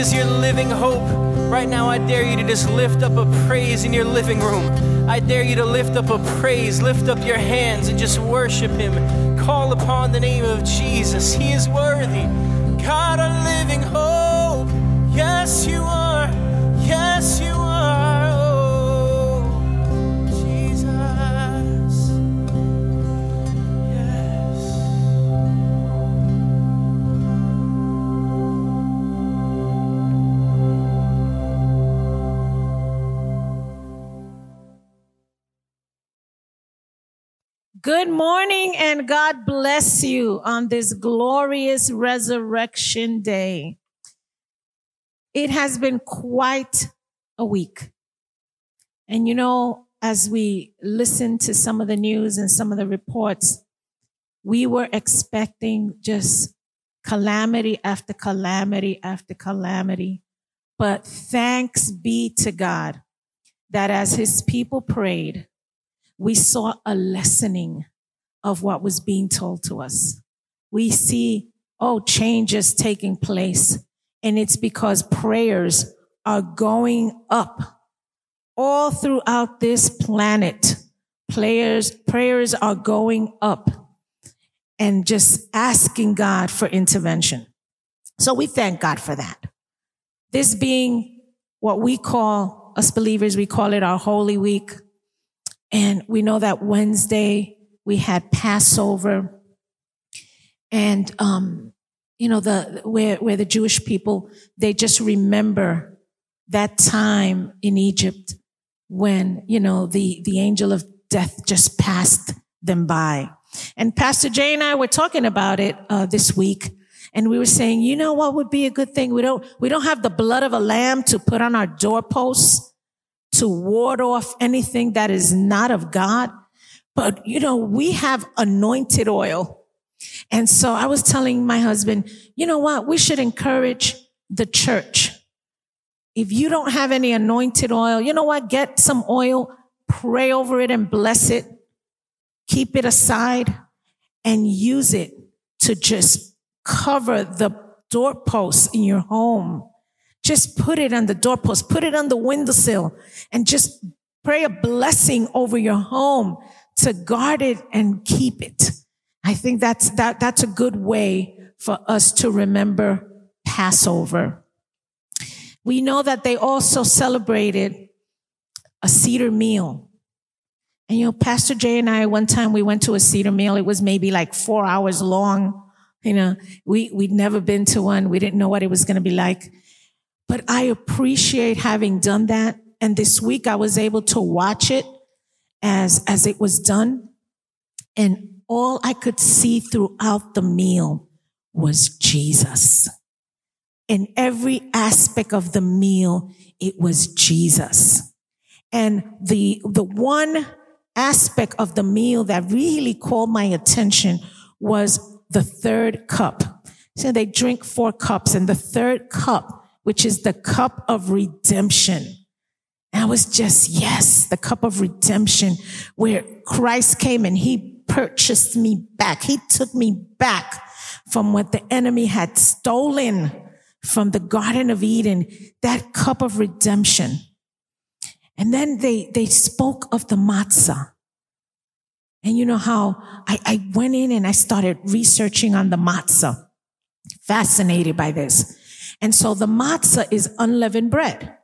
is your living hope. Right now, I dare you to just lift up a praise in your living room. I dare you to lift up a praise, lift up your hands, and just worship Him. Call upon the name of Jesus. He is worthy. God, our living hope. Yes, you are. Yes, you are. Morning and God bless you on this glorious resurrection day. It has been quite a week. And you know, as we listen to some of the news and some of the reports, we were expecting just calamity after calamity after calamity. But thanks be to God that as his people prayed, we saw a lessening of what was being told to us. We see, oh, changes taking place. And it's because prayers are going up all throughout this planet. Prayers, prayers are going up and just asking God for intervention. So we thank God for that. This being what we call, us believers, we call it our Holy Week. And we know that Wednesday we had Passover and, um, you know, the, where, where the Jewish people, they just remember that time in Egypt when, you know, the, the angel of death just passed them by. And Pastor Jay and I were talking about it, uh, this week. And we were saying, you know what would be a good thing? We don't, we don't have the blood of a lamb to put on our doorposts to ward off anything that is not of God. But, you know, we have anointed oil. And so I was telling my husband, you know what? We should encourage the church. If you don't have any anointed oil, you know what? Get some oil, pray over it and bless it. Keep it aside and use it to just cover the doorposts in your home. Just put it on the doorpost, put it on the windowsill and just pray a blessing over your home to guard it and keep it. I think that's, that, that's a good way for us to remember Passover. We know that they also celebrated a Seder meal. And you know, Pastor Jay and I, one time we went to a Seder meal. It was maybe like four hours long. You know, we, we'd never been to one. We didn't know what it was going to be like. But I appreciate having done that. And this week I was able to watch it as, as it was done. And all I could see throughout the meal was Jesus. In every aspect of the meal, it was Jesus. And the, the one aspect of the meal that really called my attention was the third cup. So they drink four cups and the third cup, which is the cup of redemption. And I was just, yes, the cup of redemption where Christ came and he purchased me back. He took me back from what the enemy had stolen from the Garden of Eden, that cup of redemption. And then they, they spoke of the matzah. And you know how I, I went in and I started researching on the matzah. Fascinated by this. And so the matzah is unleavened bread.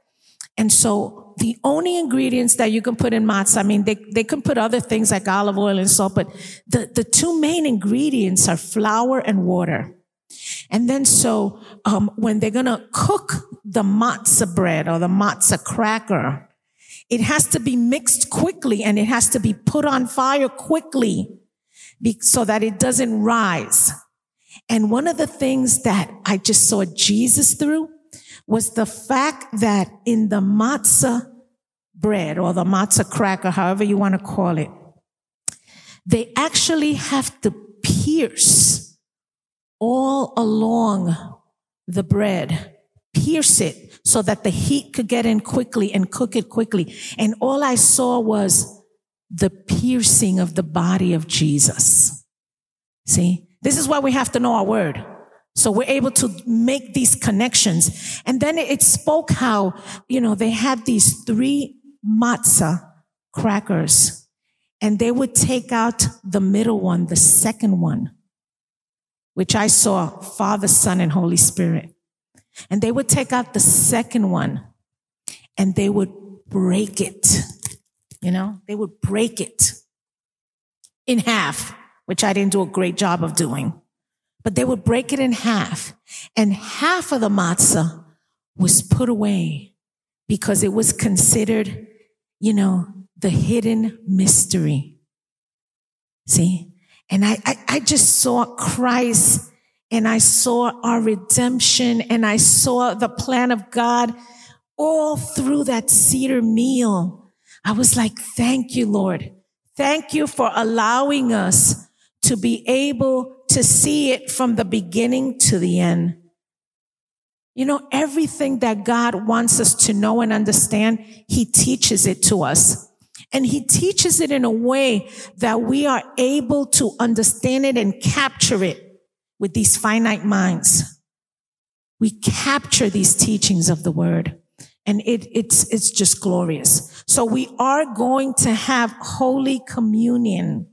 And so the only ingredients that you can put in matzah, I mean, they, they can put other things like olive oil and salt, but the, the two main ingredients are flour and water. And then so, um, when they're gonna cook the matzah bread or the matzah cracker, it has to be mixed quickly and it has to be put on fire quickly so that it doesn't rise. And one of the things that I just saw Jesus through was the fact that in the matzah bread or the matzah cracker, however you want to call it, they actually have to pierce all along the bread, pierce it so that the heat could get in quickly and cook it quickly. And all I saw was the piercing of the body of Jesus. See, this is why we have to know our word So we're able to make these connections. And then it spoke how, you know, they had these three matzah crackers and they would take out the middle one, the second one, which I saw Father, Son, and Holy Spirit. And they would take out the second one and they would break it. You know, they would break it in half, which I didn't do a great job of doing. But they would break it in half and half of the matzah was put away because it was considered, you know, the hidden mystery. See? And I, I, I just saw Christ and I saw our redemption and I saw the plan of God all through that Seder meal. I was like, thank you, Lord. Thank you for allowing us to be able to see it from the beginning to the end. You know, everything that God wants us to know and understand, He teaches it to us. And He teaches it in a way that we are able to understand it and capture it with these finite minds. We capture these teachings of the word and it, it's, it's just glorious. So we are going to have Holy Communion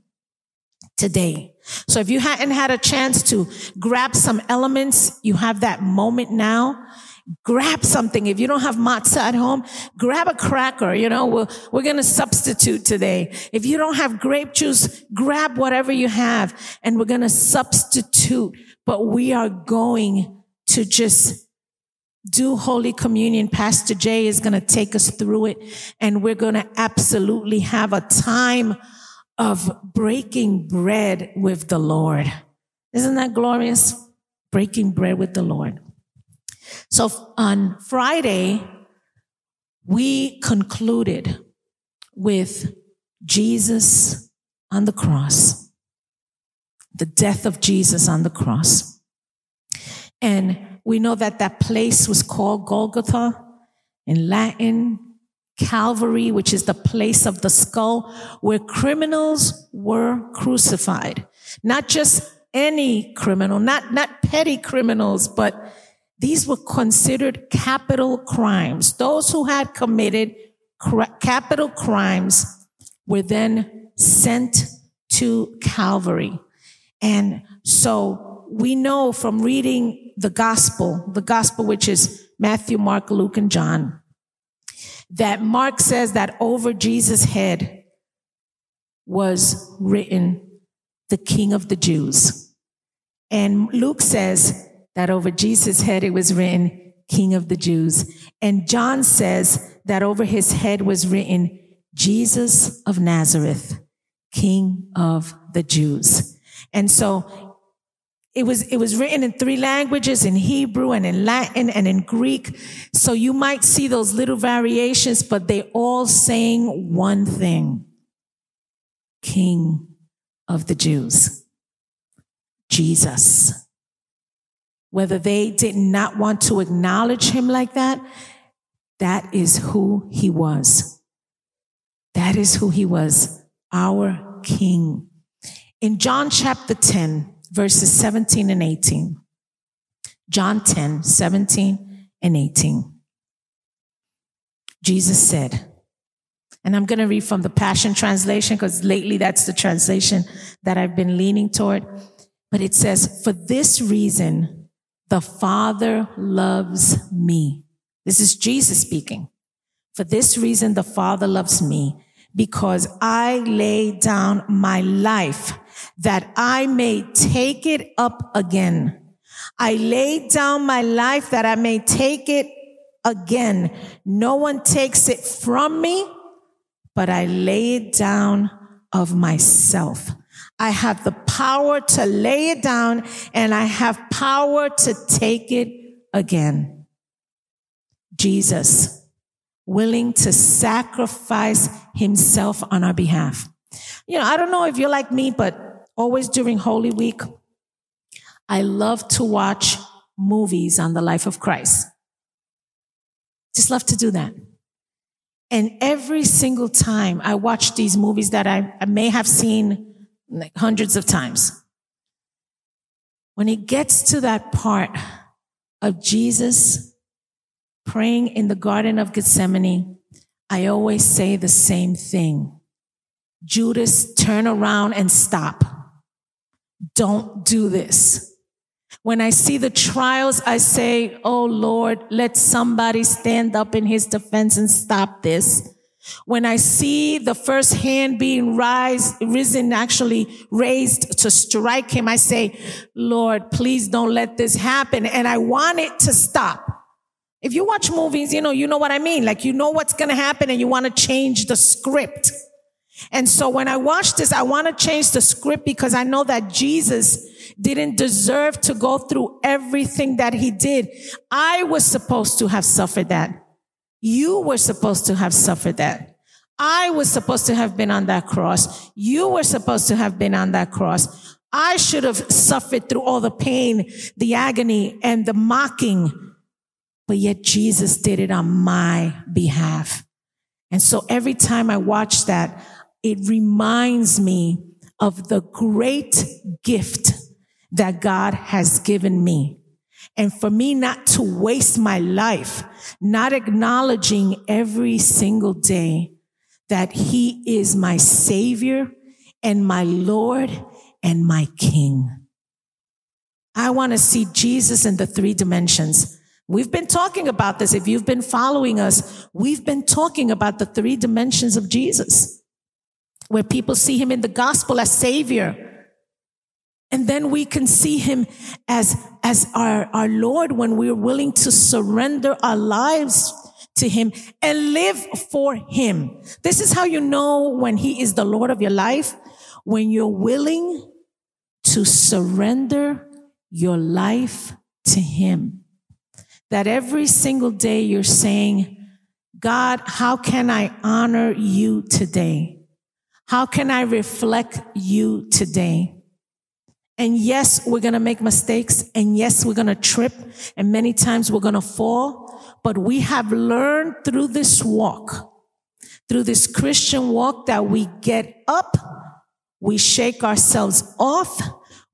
today. So if you hadn't had a chance to grab some elements, you have that moment now. Grab something. If you don't have matzah at home, grab a cracker. You know, we're, we're going to substitute today. If you don't have grape juice, grab whatever you have and we're going to substitute. But we are going to just do Holy Communion. Pastor Jay is going to take us through it and we're going to absolutely have a time of breaking bread with the Lord. Isn't that glorious? Breaking bread with the Lord. So on Friday, we concluded with Jesus on the cross, the death of Jesus on the cross. And we know that that place was called Golgotha in Latin, Calvary, which is the place of the skull, where criminals were crucified. Not just any criminal, not, not petty criminals, but these were considered capital crimes. Those who had committed capital crimes were then sent to Calvary. And so we know from reading the gospel, the gospel which is Matthew, Mark, Luke, and John, that Mark says that over Jesus' head was written the King of the Jews. And Luke says that over Jesus' head it was written King of the Jews. And John says that over his head was written Jesus of Nazareth, King of the Jews. And so it was, it was written in three languages, in Hebrew and in Latin and in Greek. So you might see those little variations, but they all saying one thing. King of the Jews. Jesus. Whether they did not want to acknowledge him like that, that is who he was. That is who he was. Our King. In John chapter 10, verses 17 and 18. John 10, 17 and 18. Jesus said, and I'm going to read from the Passion Translation because lately that's the translation that I've been leaning toward. But it says, for this reason, the Father loves me. This is Jesus speaking. For this reason, the Father loves me because I lay down my life that I may take it up again. I laid down my life that I may take it again. No one takes it from me, but I lay it down of myself. I have the power to lay it down and I have power to take it again. Jesus, willing to sacrifice himself on our behalf. You know, I don't know if you're like me, but always during Holy Week, I love to watch movies on the life of Christ. Just love to do that. And every single time I watch these movies that I, I may have seen like hundreds of times, When it gets to that part of Jesus praying in the Garden of Gethsemane, I always say the same thing. Judas, turn around and stop. Don't do this. When I see the trials, I say, Oh Lord, let somebody stand up in his defense and stop this. When I see the first hand being rise, risen, actually raised to strike him, I say, Lord, please don't let this happen. And I want it to stop. If you watch movies, you know, you know what I mean. Like you know what's going to happen and you want to change the script. And so when I watch this, I want to change the script because I know that Jesus didn't deserve to go through everything that he did. I was supposed to have suffered that. You were supposed to have suffered that. I was supposed to have been on that cross. You were supposed to have been on that cross. I should have suffered through all the pain, the agony, and the mocking. But yet Jesus did it on my behalf. And so every time I watch that, it reminds me of the great gift that God has given me. And for me not to waste my life, not acknowledging every single day that he is my savior and my Lord and my king. I want to see Jesus in the three dimensions. We've been talking about this. If you've been following us, we've been talking about the three dimensions of Jesus, where people see him in the gospel as savior, and then we can see him as, as our, our Lord when we're willing to surrender our lives to him and live for him. This is how you know when he is the Lord of your life, when you're willing to surrender your life to him. That every single day you're saying, God, how can I honor you today? How can I reflect you today? And yes, we're going to make mistakes. And yes, we're going to trip. And many times we're going to fall. But we have learned through this walk, through this Christian walk that we get up, we shake ourselves off,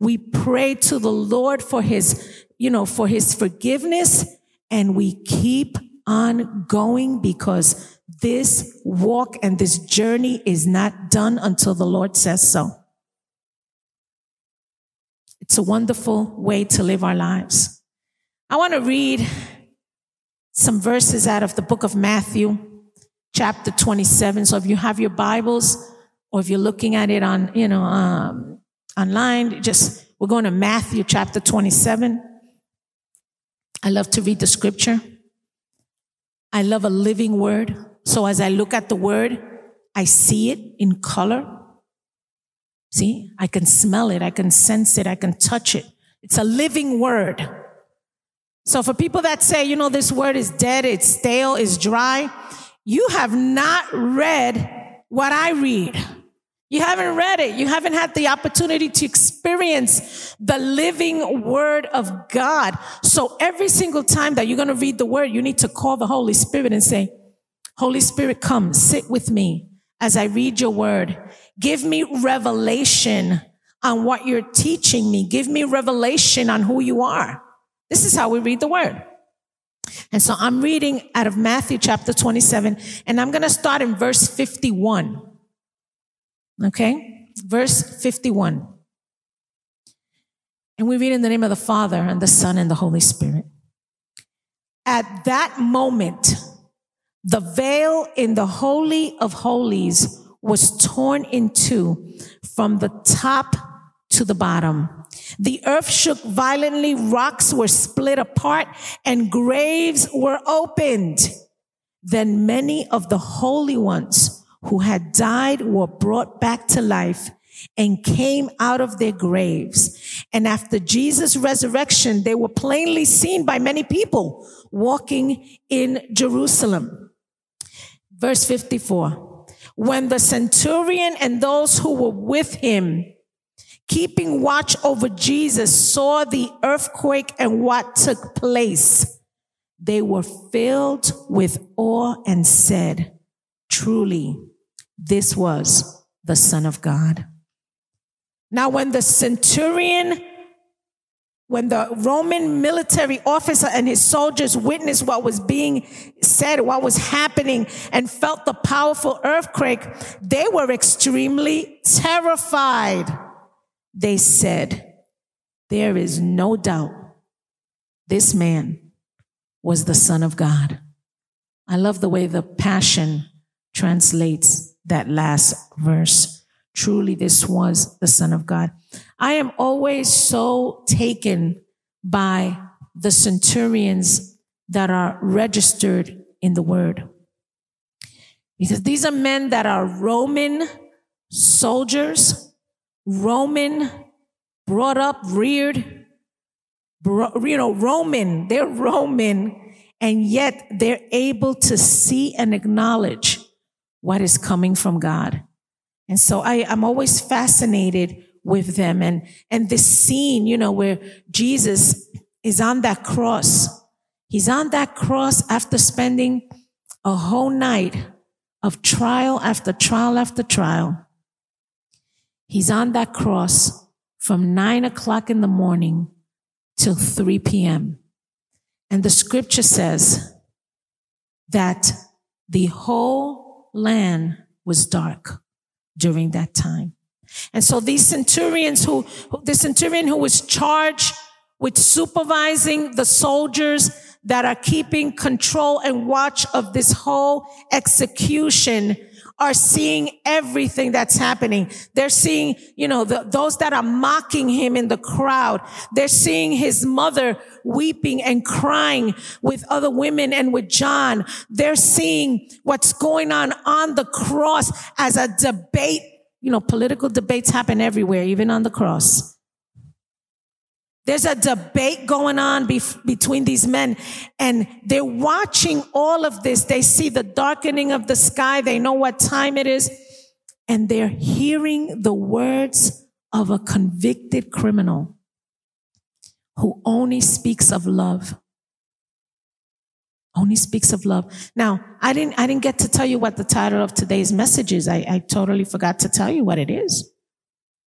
we pray to the Lord for his, you know, for his forgiveness, and we keep on going because this walk and this journey is not done until the Lord says so. It's a wonderful way to live our lives. I want to read some verses out of the book of Matthew, chapter 27. So if you have your Bibles or if you're looking at it on, you know, um, online, just, we're going to Matthew chapter 27. I love to read the scripture. I love a living word. So as I look at the word, I see it in color. See, I can smell it, I can sense it, I can touch it. It's a living word. So for people that say, you know, this word is dead, it's stale, it's dry, you have not read what I read. You haven't read it. You haven't had the opportunity to experience the living word of God. So every single time that you're going to read the word, you need to call the Holy Spirit and say, Holy Spirit, come sit with me as I read your word. Give me revelation on what you're teaching me. Give me revelation on who you are. This is how we read the word. And so I'm reading out of Matthew chapter 27, and I'm going to start in verse 51. Okay? Verse 51. And we read in the name of the Father and the Son and the Holy Spirit. At that moment, the veil in the Holy of Holies was torn in two from the top to the bottom. The earth shook violently, rocks were split apart, and graves were opened. Then many of the holy ones who had died were brought back to life and came out of their graves. And after Jesus' resurrection, they were plainly seen by many people walking in Jerusalem. Verse 54 when the centurion and those who were with him, keeping watch over Jesus, saw the earthquake and what took place, they were filled with awe and said, Truly, this was the Son of God. Now, when the centurion when the Roman military officer and his soldiers witnessed what was being said, what was happening, and felt the powerful earthquake, they were extremely terrified. They said, There is no doubt this man was the Son of God. I love the way the Passion translates that last verse. Truly, this was the Son of God. I am always so taken by the centurions that are registered in the word. Because these are men that are Roman soldiers, Roman, brought up, reared, you know, Roman, they're Roman, and yet they're able to see and acknowledge what is coming from God. And so I, I'm always fascinated with them and, and this scene, you know, where Jesus is on that cross. He's on that cross after spending a whole night of trial after trial after trial. He's on that cross from nine o'clock in the morning till 3 p.m. And the scripture says that the whole land was dark during that time. And so these centurions who, the centurion who was charged with supervising the soldiers that are keeping control and watch of this whole execution are seeing everything that's happening. They're seeing, you know, the, those that are mocking him in the crowd. They're seeing his mother weeping and crying with other women and with John. They're seeing what's going on on the cross as a debate you know, political debates happen everywhere, even on the cross. There's a debate going on bef- between these men and they're watching all of this. They see the darkening of the sky. They know what time it is and they're hearing the words of a convicted criminal who only speaks of love only speaks of love. Now, I didn't, I didn't get to tell you what the title of today's message is. I, I totally forgot to tell you what it is.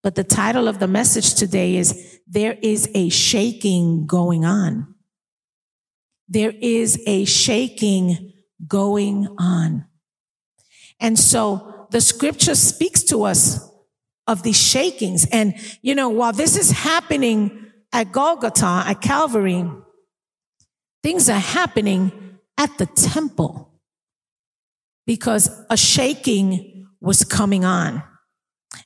But the title of the message today is There is a shaking going on. There is a shaking going on. And so the scripture speaks to us of these shakings. And, you know, while this is happening at Golgotha, at Calvary, things are happening at the temple because a shaking was coming on.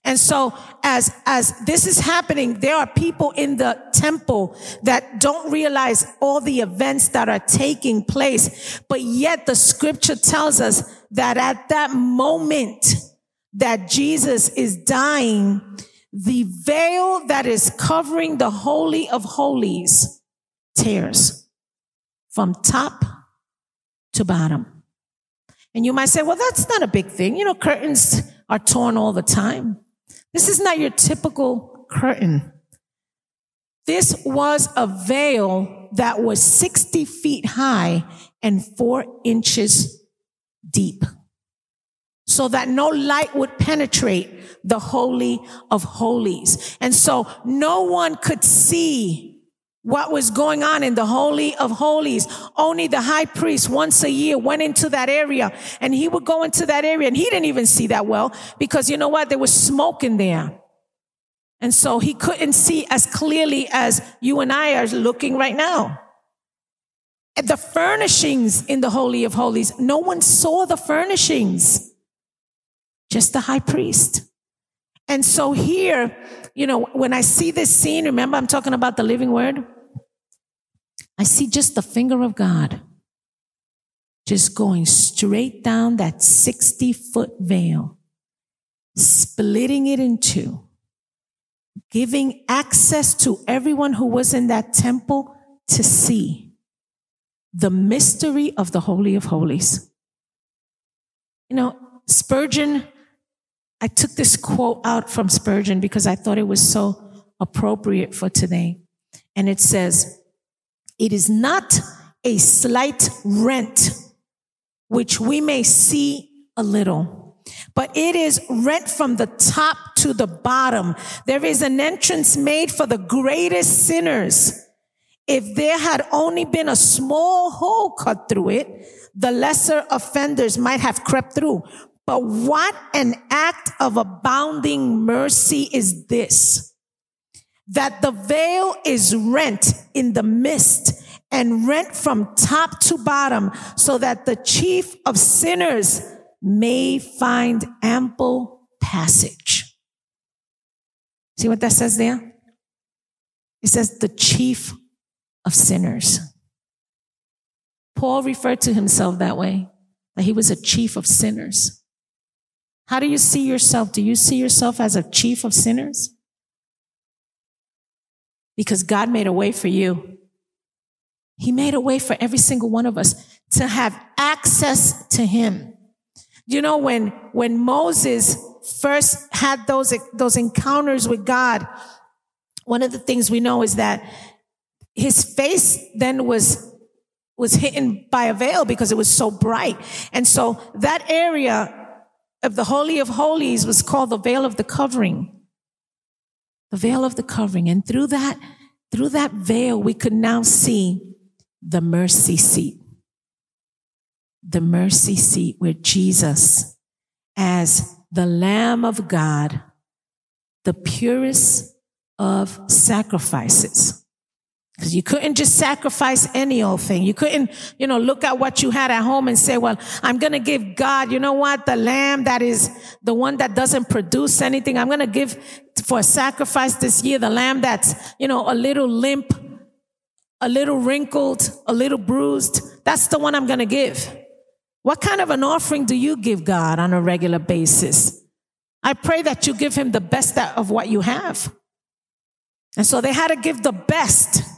And so as, as this is happening, there are people in the temple that don't realize all the events that are taking place. But yet the scripture tells us that at that moment that Jesus is dying, the veil that is covering the holy of holies tears from top to bottom. And you might say, well, that's not a big thing. You know, curtains are torn all the time. This is not your typical curtain. This was a veil that was 60 feet high and four inches deep so that no light would penetrate the holy of holies. And so no one could see what was going on in the Holy of Holies. Only the high priest once a year went into that area and he would go into that area and he didn't even see that well because you know what? There was smoke in there. And so he couldn't see as clearly as you and I are looking right now. The furnishings in the Holy of Holies, no one saw the furnishings, just the high priest. And so here, you know, when I see this scene, remember I'm talking about the living word? I see just the finger of God just going straight down that 60 foot veil, splitting it in two, giving access to everyone who was in that temple to see the mystery of the Holy of Holies. You know, Spurgeon I took this quote out from Spurgeon because I thought it was so appropriate for today. And it says, it is not a slight rent, which we may see a little, but it is rent from the top to the bottom. There is an entrance made for the greatest sinners If there had only been a small hole cut through it, the lesser offenders might have crept through. But what an act of abounding mercy is this? That the veil is rent in the midst and rent from top to bottom so that the chief of sinners may find ample passage. See what that says there? It says the chief of sinners. Paul referred to himself that way, that he was a chief of sinners. How do you see yourself? Do you see yourself as a chief of sinners? Because God made a way for you. He made a way for every single one of us to have access to him. You know, when, when Moses first had those, those encounters with God, one of the things we know is that his face then was was hidden by a veil because it was so bright. And so that area of the Holy of Holies was called the veil of the covering. The veil of the covering. And through that, through that veil, we could now see the mercy seat. The mercy seat where Jesus, as the Lamb of God, the purest of sacrifices, because you couldn't just sacrifice any old thing. You couldn't, you know, look at what you had at home and say, well, I'm going to give God, you know what? The lamb that is the one that doesn't produce anything. I'm going to give for sacrifice this year, the lamb that's, you know, a little limp, a little wrinkled, a little bruised. That's the one I'm going to give. What kind of an offering do you give God on a regular basis? I pray that you give him the best of what you have. And so they had to give the best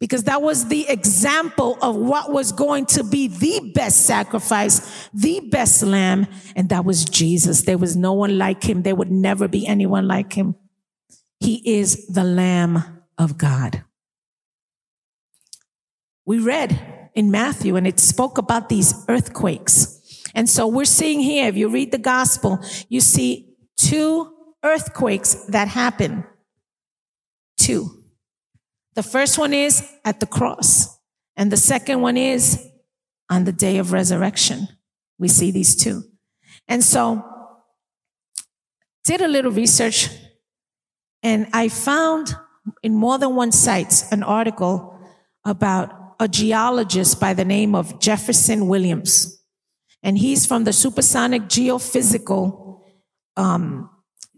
because that was the example of what was going to be the best sacrifice, the best lamb, and that was Jesus. There was no one like him. There would never be anyone like him. He is the Lamb of God. We read in Matthew and it spoke about these earthquakes. And so we're seeing here, if you read the gospel, you see two earthquakes that happen. Two. The first one is at the cross, and the second one is on the day of resurrection. We see these two. And so, did a little research, and I found in more than one site an article about a geologist by the name of Jefferson Williams. And he's from the Supersonic Geophysical um,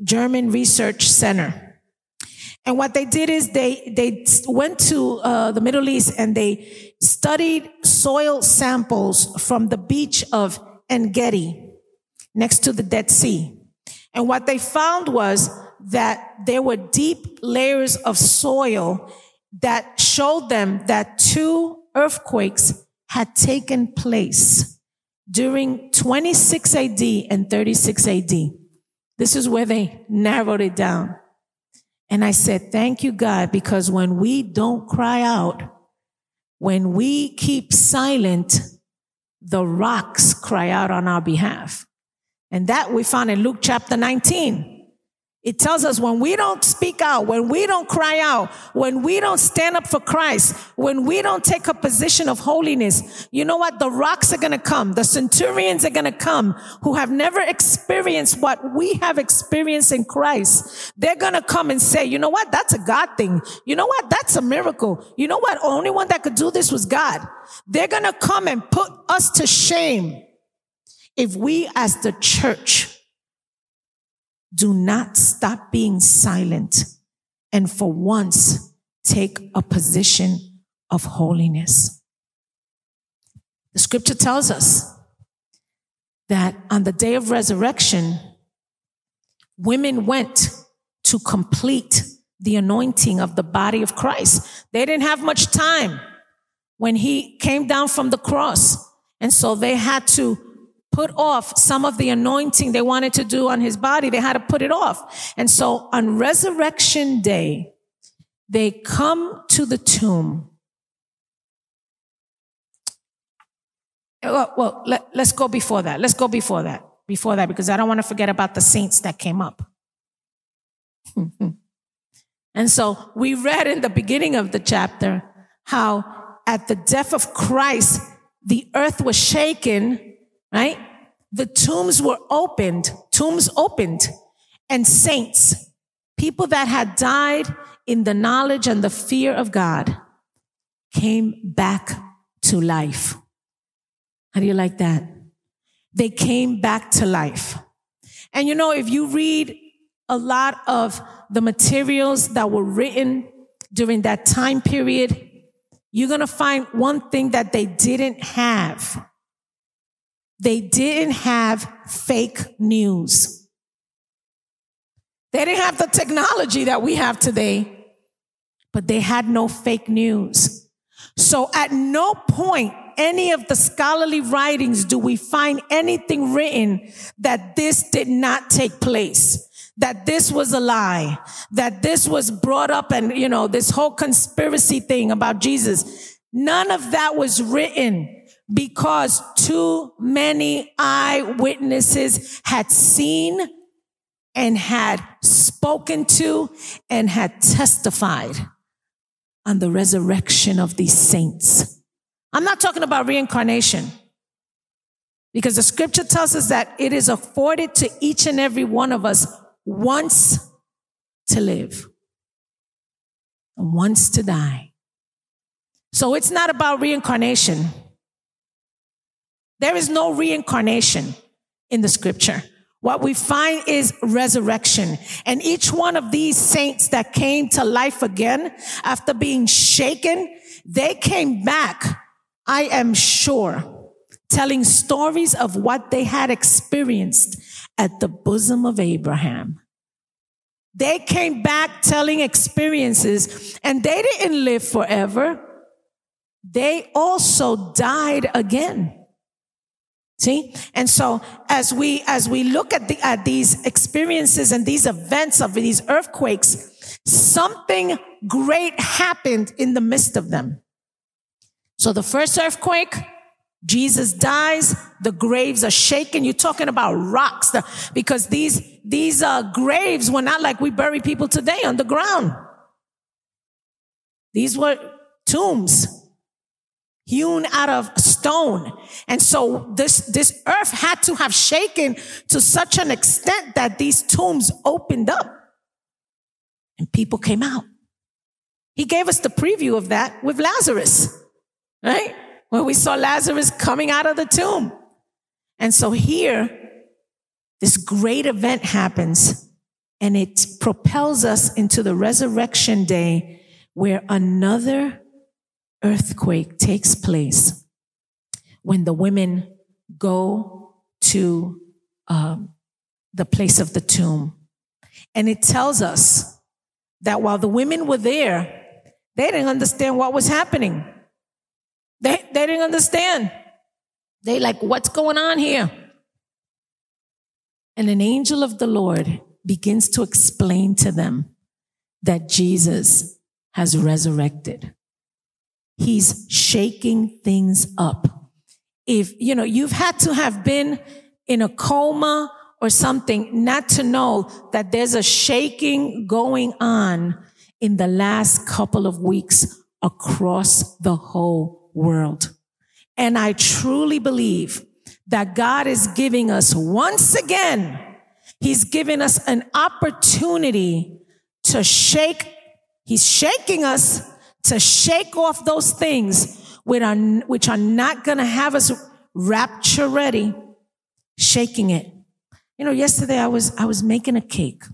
German Research Center. And what they did is they, they went to uh, the Middle East and they studied soil samples from the beach of En next to the Dead Sea. And what they found was that there were deep layers of soil that showed them that two earthquakes had taken place during 26 AD and 36 AD. This is where they narrowed it down. And I said, thank you, God, because when we don't cry out, when we keep silent, the rocks cry out on our behalf. And that we found in Luke chapter 19. It tells us when we don't speak out, when we don't cry out, when we don't stand up for Christ, when we don't take a position of holiness, you know what? The rocks are going to come. The centurions are going to come who have never experienced what we have experienced in Christ. They're going to come and say, you know what? That's a God thing. You know what? That's a miracle. You know what? Only one that could do this was God. They're going to come and put us to shame if we as the church do not stop being silent and for once take a position of holiness. The scripture tells us that on the day of resurrection, women went to complete the anointing of the body of Christ. They didn't have much time when he came down from the cross. And so they had to put off some of the anointing they wanted to do on his body. They had to put it off. And so on resurrection day, they come to the tomb. Well, well let, let's go before that. Let's go before that. Before that, because I don't want to forget about the saints that came up. and so we read in the beginning of the chapter how at the death of Christ, the earth was shaken, right? The tombs were opened, tombs opened, and saints, people that had died in the knowledge and the fear of God, came back to life. How do you like that? They came back to life. And you know, if you read a lot of the materials that were written during that time period, you're going to find one thing that they didn't have. They didn't have fake news. They didn't have the technology that we have today, but they had no fake news. So at no point any of the scholarly writings do we find anything written that this did not take place that this was a lie, that this was brought up and, you know, this whole conspiracy thing about Jesus. None of that was written because too many eyewitnesses had seen and had spoken to and had testified on the resurrection of these saints. I'm not talking about reincarnation because the scripture tells us that it is afforded to each and every one of us once to live and once to die. So it's not about reincarnation. There is no reincarnation in the scripture. What we find is resurrection. And each one of these saints that came to life again after being shaken, they came back, I am sure, telling stories of what they had experienced at the bosom of Abraham. They came back telling experiences and they didn't live forever. They also died again. See? And so as we, as we look at the, at these experiences and these events of these earthquakes, something great happened in the midst of them. So the first earthquake, Jesus dies, the graves are shaken. You're talking about rocks because these, these uh, graves were not like we bury people today on the ground. These were tombs hewn out of stone. And so this, this earth had to have shaken to such an extent that these tombs opened up and people came out. He gave us the preview of that with Lazarus, right? when we saw Lazarus coming out of the tomb. And so here, this great event happens and it propels us into the resurrection day where another earthquake takes place when the women go to um, the place of the tomb. And it tells us that while the women were there, they didn't understand what was happening. They, they didn't understand. They like, what's going on here? And an angel of the Lord begins to explain to them that Jesus has resurrected. He's shaking things up. If, you know, you've had to have been in a coma or something not to know that there's a shaking going on in the last couple of weeks across the whole world. And I truly believe that God is giving us once again, He's giving us an opportunity to shake, He's shaking us to shake off those things which are, which are not going to have us rapture ready, shaking it. You know, yesterday I was, I was making a cake.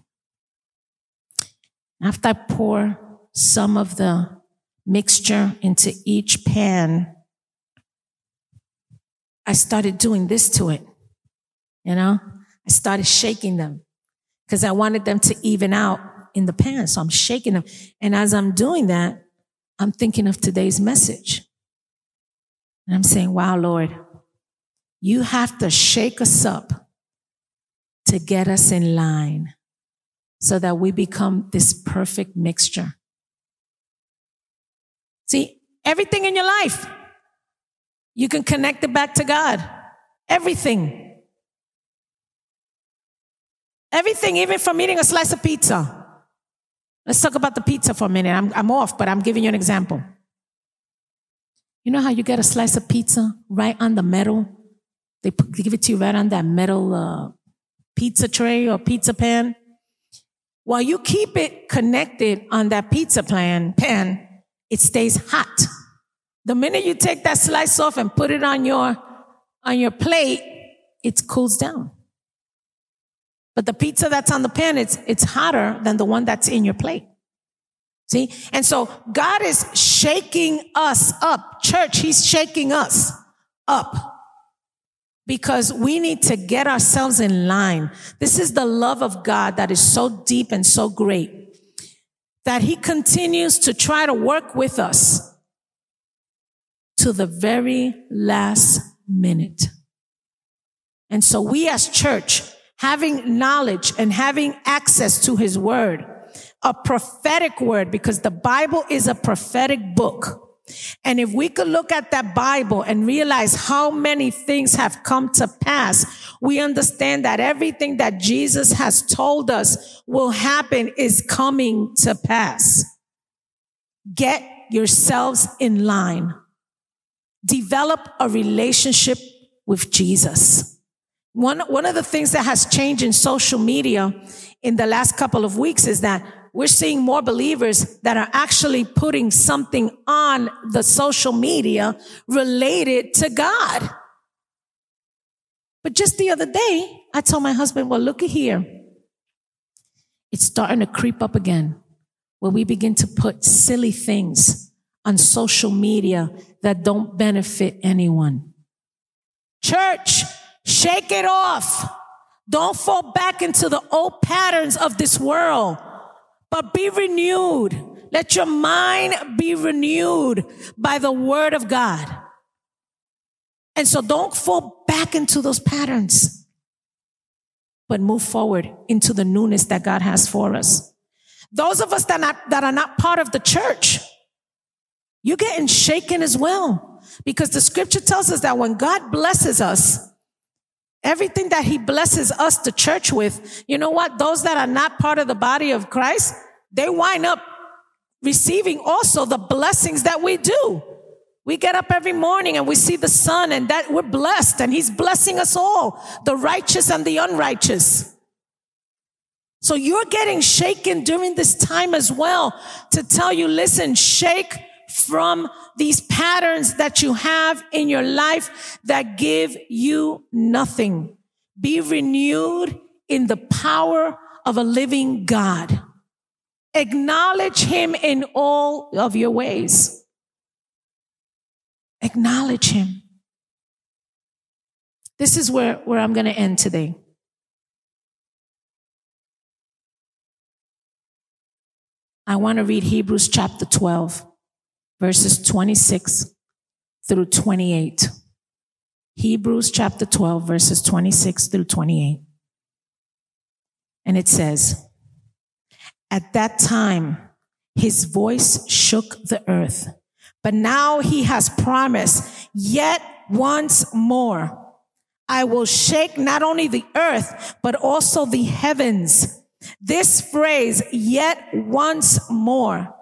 After I pour some of the mixture into each pan, I started doing this to it. You know, I started shaking them because I wanted them to even out in the pan. So I'm shaking them. And as I'm doing that, I'm thinking of today's message. And I'm saying, wow, Lord, you have to shake us up to get us in line so that we become this perfect mixture. See, everything in your life, you can connect it back to God. Everything. Everything, even from eating a slice of pizza. Let's talk about the pizza for a minute. I'm, I'm off, but I'm giving you an example. You know how you get a slice of pizza right on the metal? They, put, they give it to you right on that metal uh, pizza tray or pizza pan. While you keep it connected on that pizza pan, pan, it stays hot. The minute you take that slice off and put it on your, on your plate, it cools down. But the pizza that's on the pan, it's, it's hotter than the one that's in your plate. See? And so God is shaking us up. Church, He's shaking us up because we need to get ourselves in line. This is the love of God that is so deep and so great that he continues to try to work with us to the very last minute. And so we as church, having knowledge and having access to his word, a prophetic word, because the Bible is a prophetic book. And if we could look at that Bible and realize how many things have come to pass, we understand that everything that Jesus has told us will happen is coming to pass. Get yourselves in line. Develop a relationship with Jesus. One, one of the things that has changed in social media in the last couple of weeks is that we're seeing more believers that are actually putting something on the social media related to God. But just the other day, I told my husband, well, look at here. It's starting to creep up again where we begin to put silly things on social media that don't benefit anyone. Church, shake it off. Don't fall back into the old patterns of this world but be renewed. Let your mind be renewed by the word of God. And so don't fall back into those patterns, but move forward into the newness that God has for us. Those of us that, not, that are not part of the church, you're getting shaken as well. Because the scripture tells us that when God blesses us, Everything that he blesses us, the church, with, you know what? Those that are not part of the body of Christ, they wind up receiving also the blessings that we do. We get up every morning and we see the sun and that we're blessed and he's blessing us all, the righteous and the unrighteous. So you're getting shaken during this time as well to tell you, listen, shake from these patterns that you have in your life that give you nothing. Be renewed in the power of a living God. Acknowledge him in all of your ways. Acknowledge him. This is where, where I'm going to end today. I want to read Hebrews chapter 12 verses 26 through 28. Hebrews chapter 12, verses 26 through 28. And it says, At that time, his voice shook the earth. But now he has promised, yet once more, I will shake not only the earth, but also the heavens. This phrase, yet once more,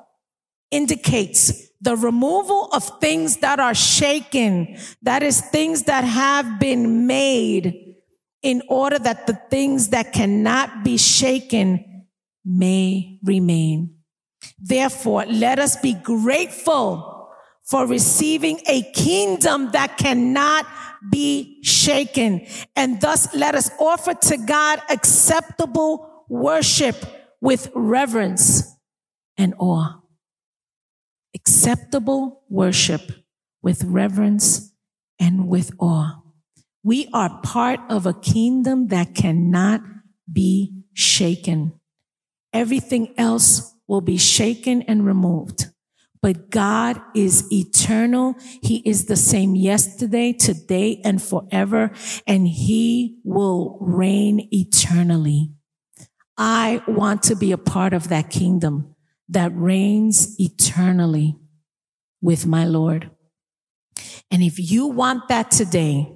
indicates the removal of things that are shaken, that is things that have been made in order that the things that cannot be shaken may remain. Therefore, let us be grateful for receiving a kingdom that cannot be shaken. And thus let us offer to God acceptable worship with reverence and awe acceptable worship with reverence and with awe. We are part of a kingdom that cannot be shaken. Everything else will be shaken and removed. But God is eternal. He is the same yesterday, today, and forever, and He will reign eternally. I want to be a part of that kingdom that reigns eternally with my Lord. And if you want that today,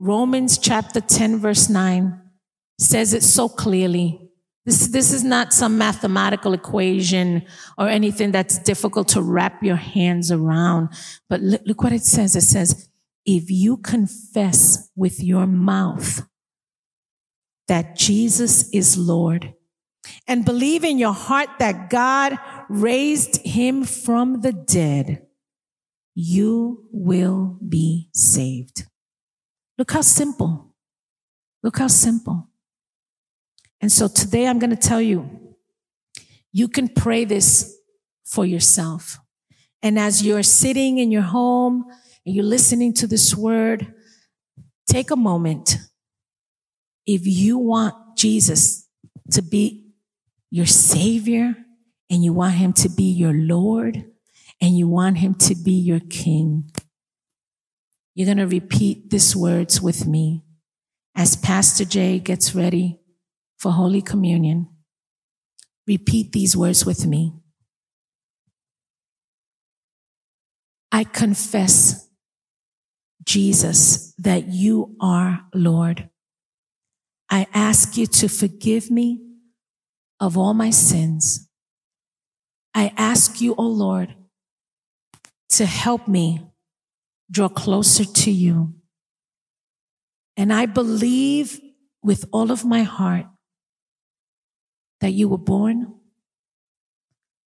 Romans chapter 10 verse 9 says it so clearly. This, this is not some mathematical equation or anything that's difficult to wrap your hands around. But look, look what it says. It says, if you confess with your mouth that Jesus is Lord and believe in your heart that God raised him from the dead, you will be saved. Look how simple. Look how simple. And so today I'm going to tell you, you can pray this for yourself. And as you're sitting in your home and you're listening to this word, take a moment. If you want Jesus to be your savior and you want him to be your Lord and you want him to be your king, you're going to repeat these words with me as Pastor Jay gets ready for Holy Communion. Repeat these words with me. I confess, Jesus, that you are Lord. I ask you to forgive me of all my sins. I ask you, O oh Lord, to help me draw closer to you. And I believe with all of my heart that you were born,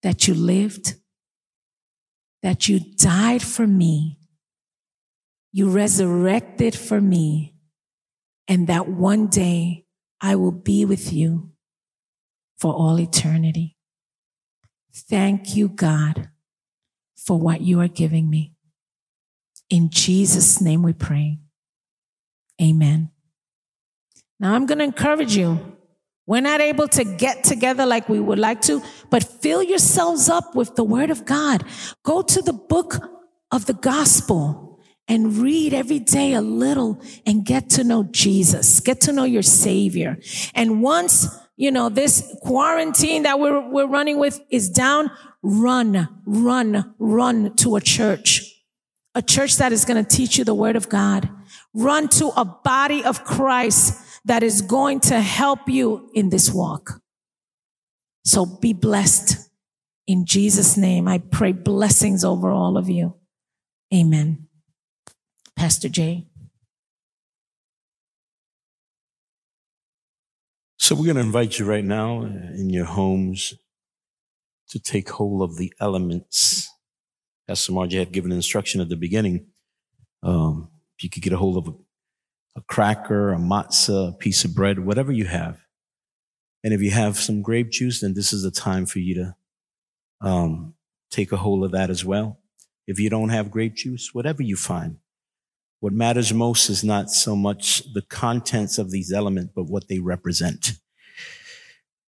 that you lived, that you died for me, you resurrected for me, and that one day I will be with you for all eternity. Thank you, God, for what you are giving me. In Jesus' name we pray. Amen. Now I'm going to encourage you we're not able to get together like we would like to, but fill yourselves up with the word of God. Go to the book of the gospel and read every day a little and get to know Jesus. Get to know your savior. And once, you know, this quarantine that we're, we're running with is down, run, run, run to a church. A church that is going to teach you the word of God. Run to a body of Christ that is going to help you in this walk. So be blessed. In Jesus' name, I pray blessings over all of you. Amen. Pastor Jay. So we're going to invite you right now in your homes to take hold of the elements. Pastor Margie had given instruction at the beginning. Um, if you could get a hold of a cracker, a matzah, a piece of bread, whatever you have. And if you have some grape juice, then this is the time for you to um, take a hold of that as well. If you don't have grape juice, whatever you find. What matters most is not so much the contents of these elements, but what they represent.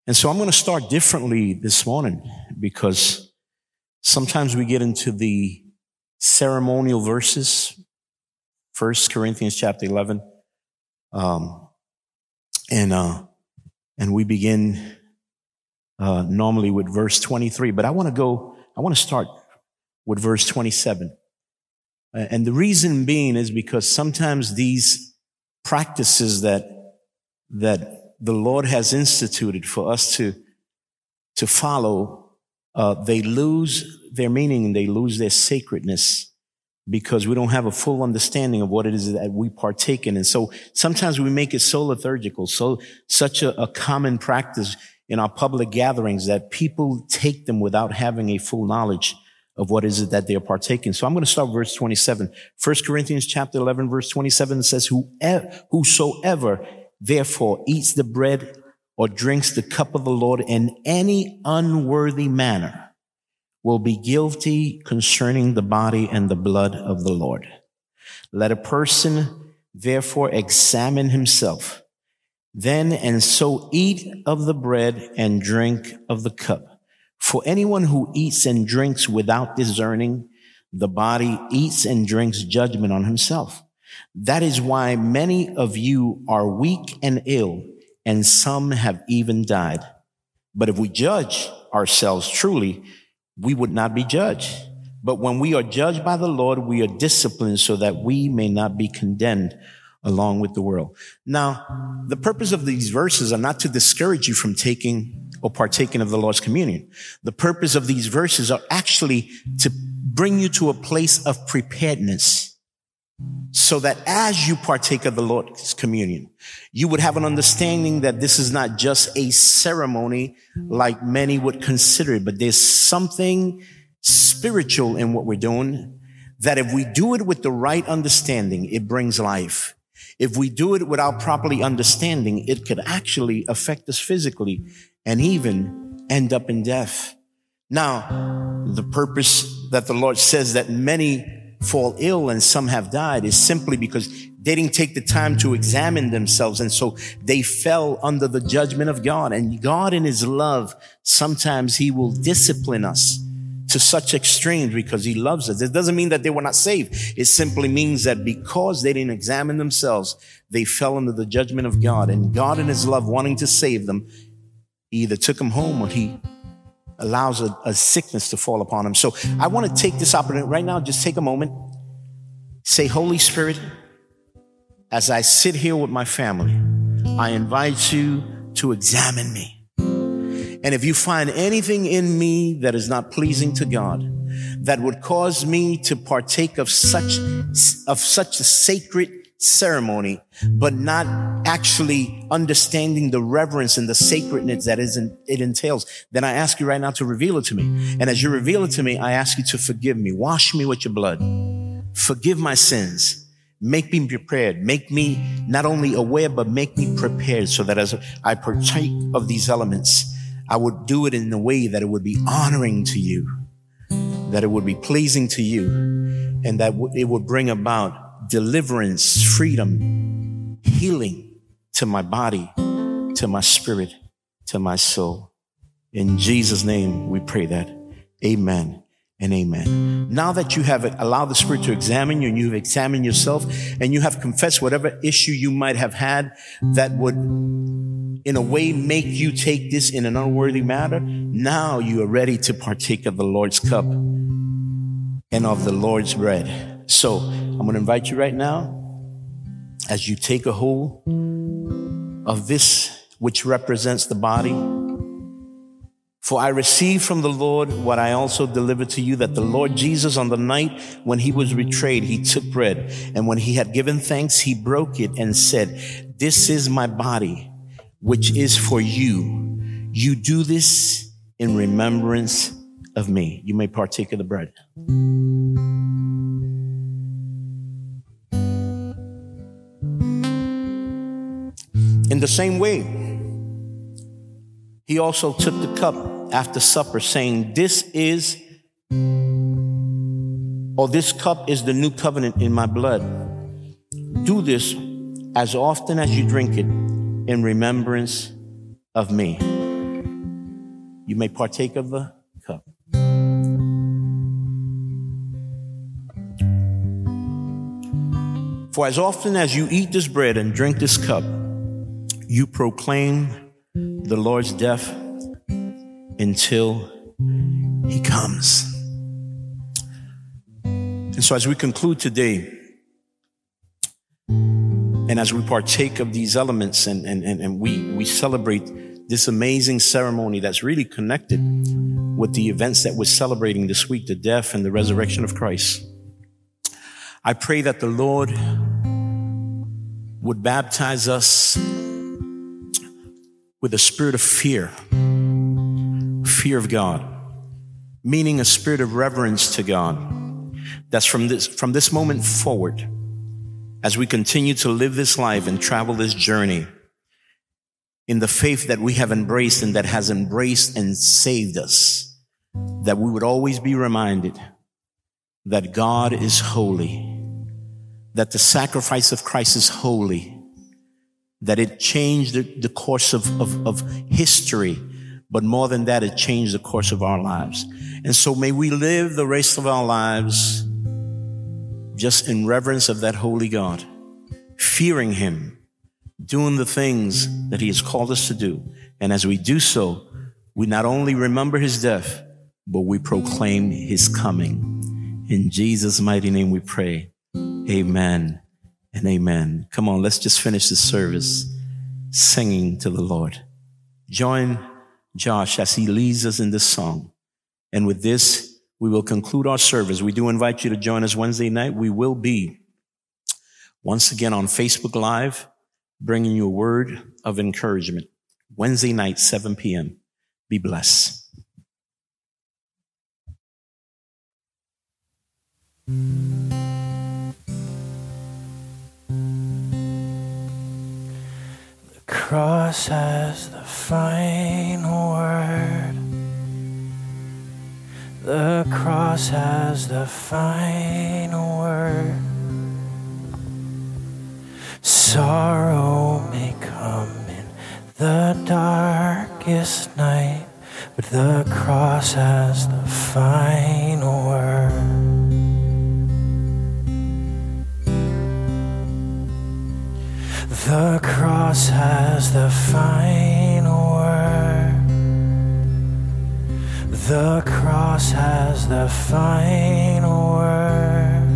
And so I'm going to start differently this morning because sometimes we get into the ceremonial verses. First Corinthians chapter 11. Um, and, uh, and we begin, uh, normally with verse 23, but I want to go, I want to start with verse 27. And the reason being is because sometimes these practices that, that the Lord has instituted for us to, to follow, uh, they lose their meaning and they lose their sacredness because we don't have a full understanding of what it is that we partake in. And so sometimes we make it so liturgical, so such a, a common practice in our public gatherings that people take them without having a full knowledge of what is it that they are partaking. So I'm going to start verse 27. First Corinthians chapter 11, verse 27 says, whosoever therefore eats the bread or drinks the cup of the Lord in any unworthy manner, will be guilty concerning the body and the blood of the Lord. Let a person therefore examine himself then and so eat of the bread and drink of the cup. For anyone who eats and drinks without discerning the body eats and drinks judgment on himself. That is why many of you are weak and ill and some have even died. But if we judge ourselves truly, we would not be judged. But when we are judged by the Lord, we are disciplined so that we may not be condemned. along with the world. Now, the purpose of these verses are not to discourage you from taking or partaking of the Lord's communion. The purpose of these verses are actually to bring you to a place of preparedness so that as you partake of the Lord's communion, you would have an understanding that this is not just a ceremony like many would consider it, but there's something spiritual in what we're doing that if we do it with the right understanding, it brings life. If we do it without properly understanding, it could actually affect us physically and even end up in death. Now, the purpose that the Lord says that many fall ill and some have died is simply because they didn't take the time to examine themselves. And so they fell under the judgment of God. And God in his love, sometimes he will discipline us to such extremes because he loves us. It doesn't mean that they were not saved. It simply means that because they didn't examine themselves, they fell under the judgment of God and God in his love wanting to save them, he either took them home or he allows a, a sickness to fall upon them. So I want to take this opportunity right now, just take a moment, say, Holy Spirit, as I sit here with my family, I invite you to examine me. And if you find anything in me that is not pleasing to God, that would cause me to partake of such, of such a sacred ceremony, but not actually understanding the reverence and the sacredness that it entails, then I ask you right now to reveal it to me. And as you reveal it to me, I ask you to forgive me. Wash me with your blood. Forgive my sins. Make me prepared. Make me not only aware, but make me prepared so that as I partake of these elements, I would do it in a way that it would be honoring to you, that it would be pleasing to you, and that it would bring about deliverance, freedom, healing to my body, to my spirit, to my soul. In Jesus' name, we pray that. Amen and amen. Now that you have allowed the Spirit to examine you and you've examined yourself and you have confessed whatever issue you might have had that would in a way make you take this in an unworthy manner, now you are ready to partake of the Lord's cup and of the Lord's bread. So I'm going to invite you right now as you take a hold of this which represents the body for I received from the Lord what I also delivered to you that the Lord Jesus on the night when he was betrayed, he took bread and when he had given thanks, he broke it and said, this is my body, which is for you. You do this in remembrance of me. You may partake of the bread. In the same way, he also took the cup after supper, saying, This is, or this cup is the new covenant in my blood. Do this as often as you drink it in remembrance of me. You may partake of the cup. For as often as you eat this bread and drink this cup, you proclaim the Lord's death until he comes. And so, as we conclude today, and as we partake of these elements and, and, and, and we, we celebrate this amazing ceremony that's really connected with the events that we're celebrating this week, the death and the resurrection of Christ. I pray that the Lord would baptize us with a spirit of fear, fear of God, meaning a spirit of reverence to God. That's from this, from this moment forward, as we continue to live this life and travel this journey in the faith that we have embraced and that has embraced and saved us, that we would always be reminded that God is holy, that the sacrifice of Christ is holy, that it changed the, course of, of, of history, but more than that, it changed the course of our lives. And so may we live the rest of our lives just in reverence of that holy God, fearing Him, doing the things that He has called us to do. And as we do so, we not only remember His death, but we proclaim His coming. In Jesus' mighty name we pray. Amen and amen. Come on, let's just finish this service singing to the Lord. Join Josh as he leads us in this song. And with this, we will conclude our service. We do invite you to join us Wednesday night. We will be once again on Facebook Live, bringing you a word of encouragement. Wednesday night, 7 p.m. Be blessed. The cross has the final word. The cross has the final word. Sorrow may come in the darkest night, but the cross has the final word. The cross has the final word. The cross has the final word.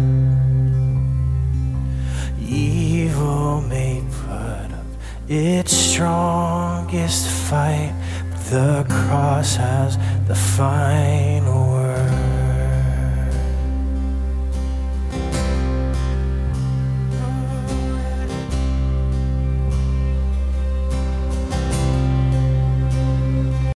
Evil may put up its strongest fight, but the cross has the final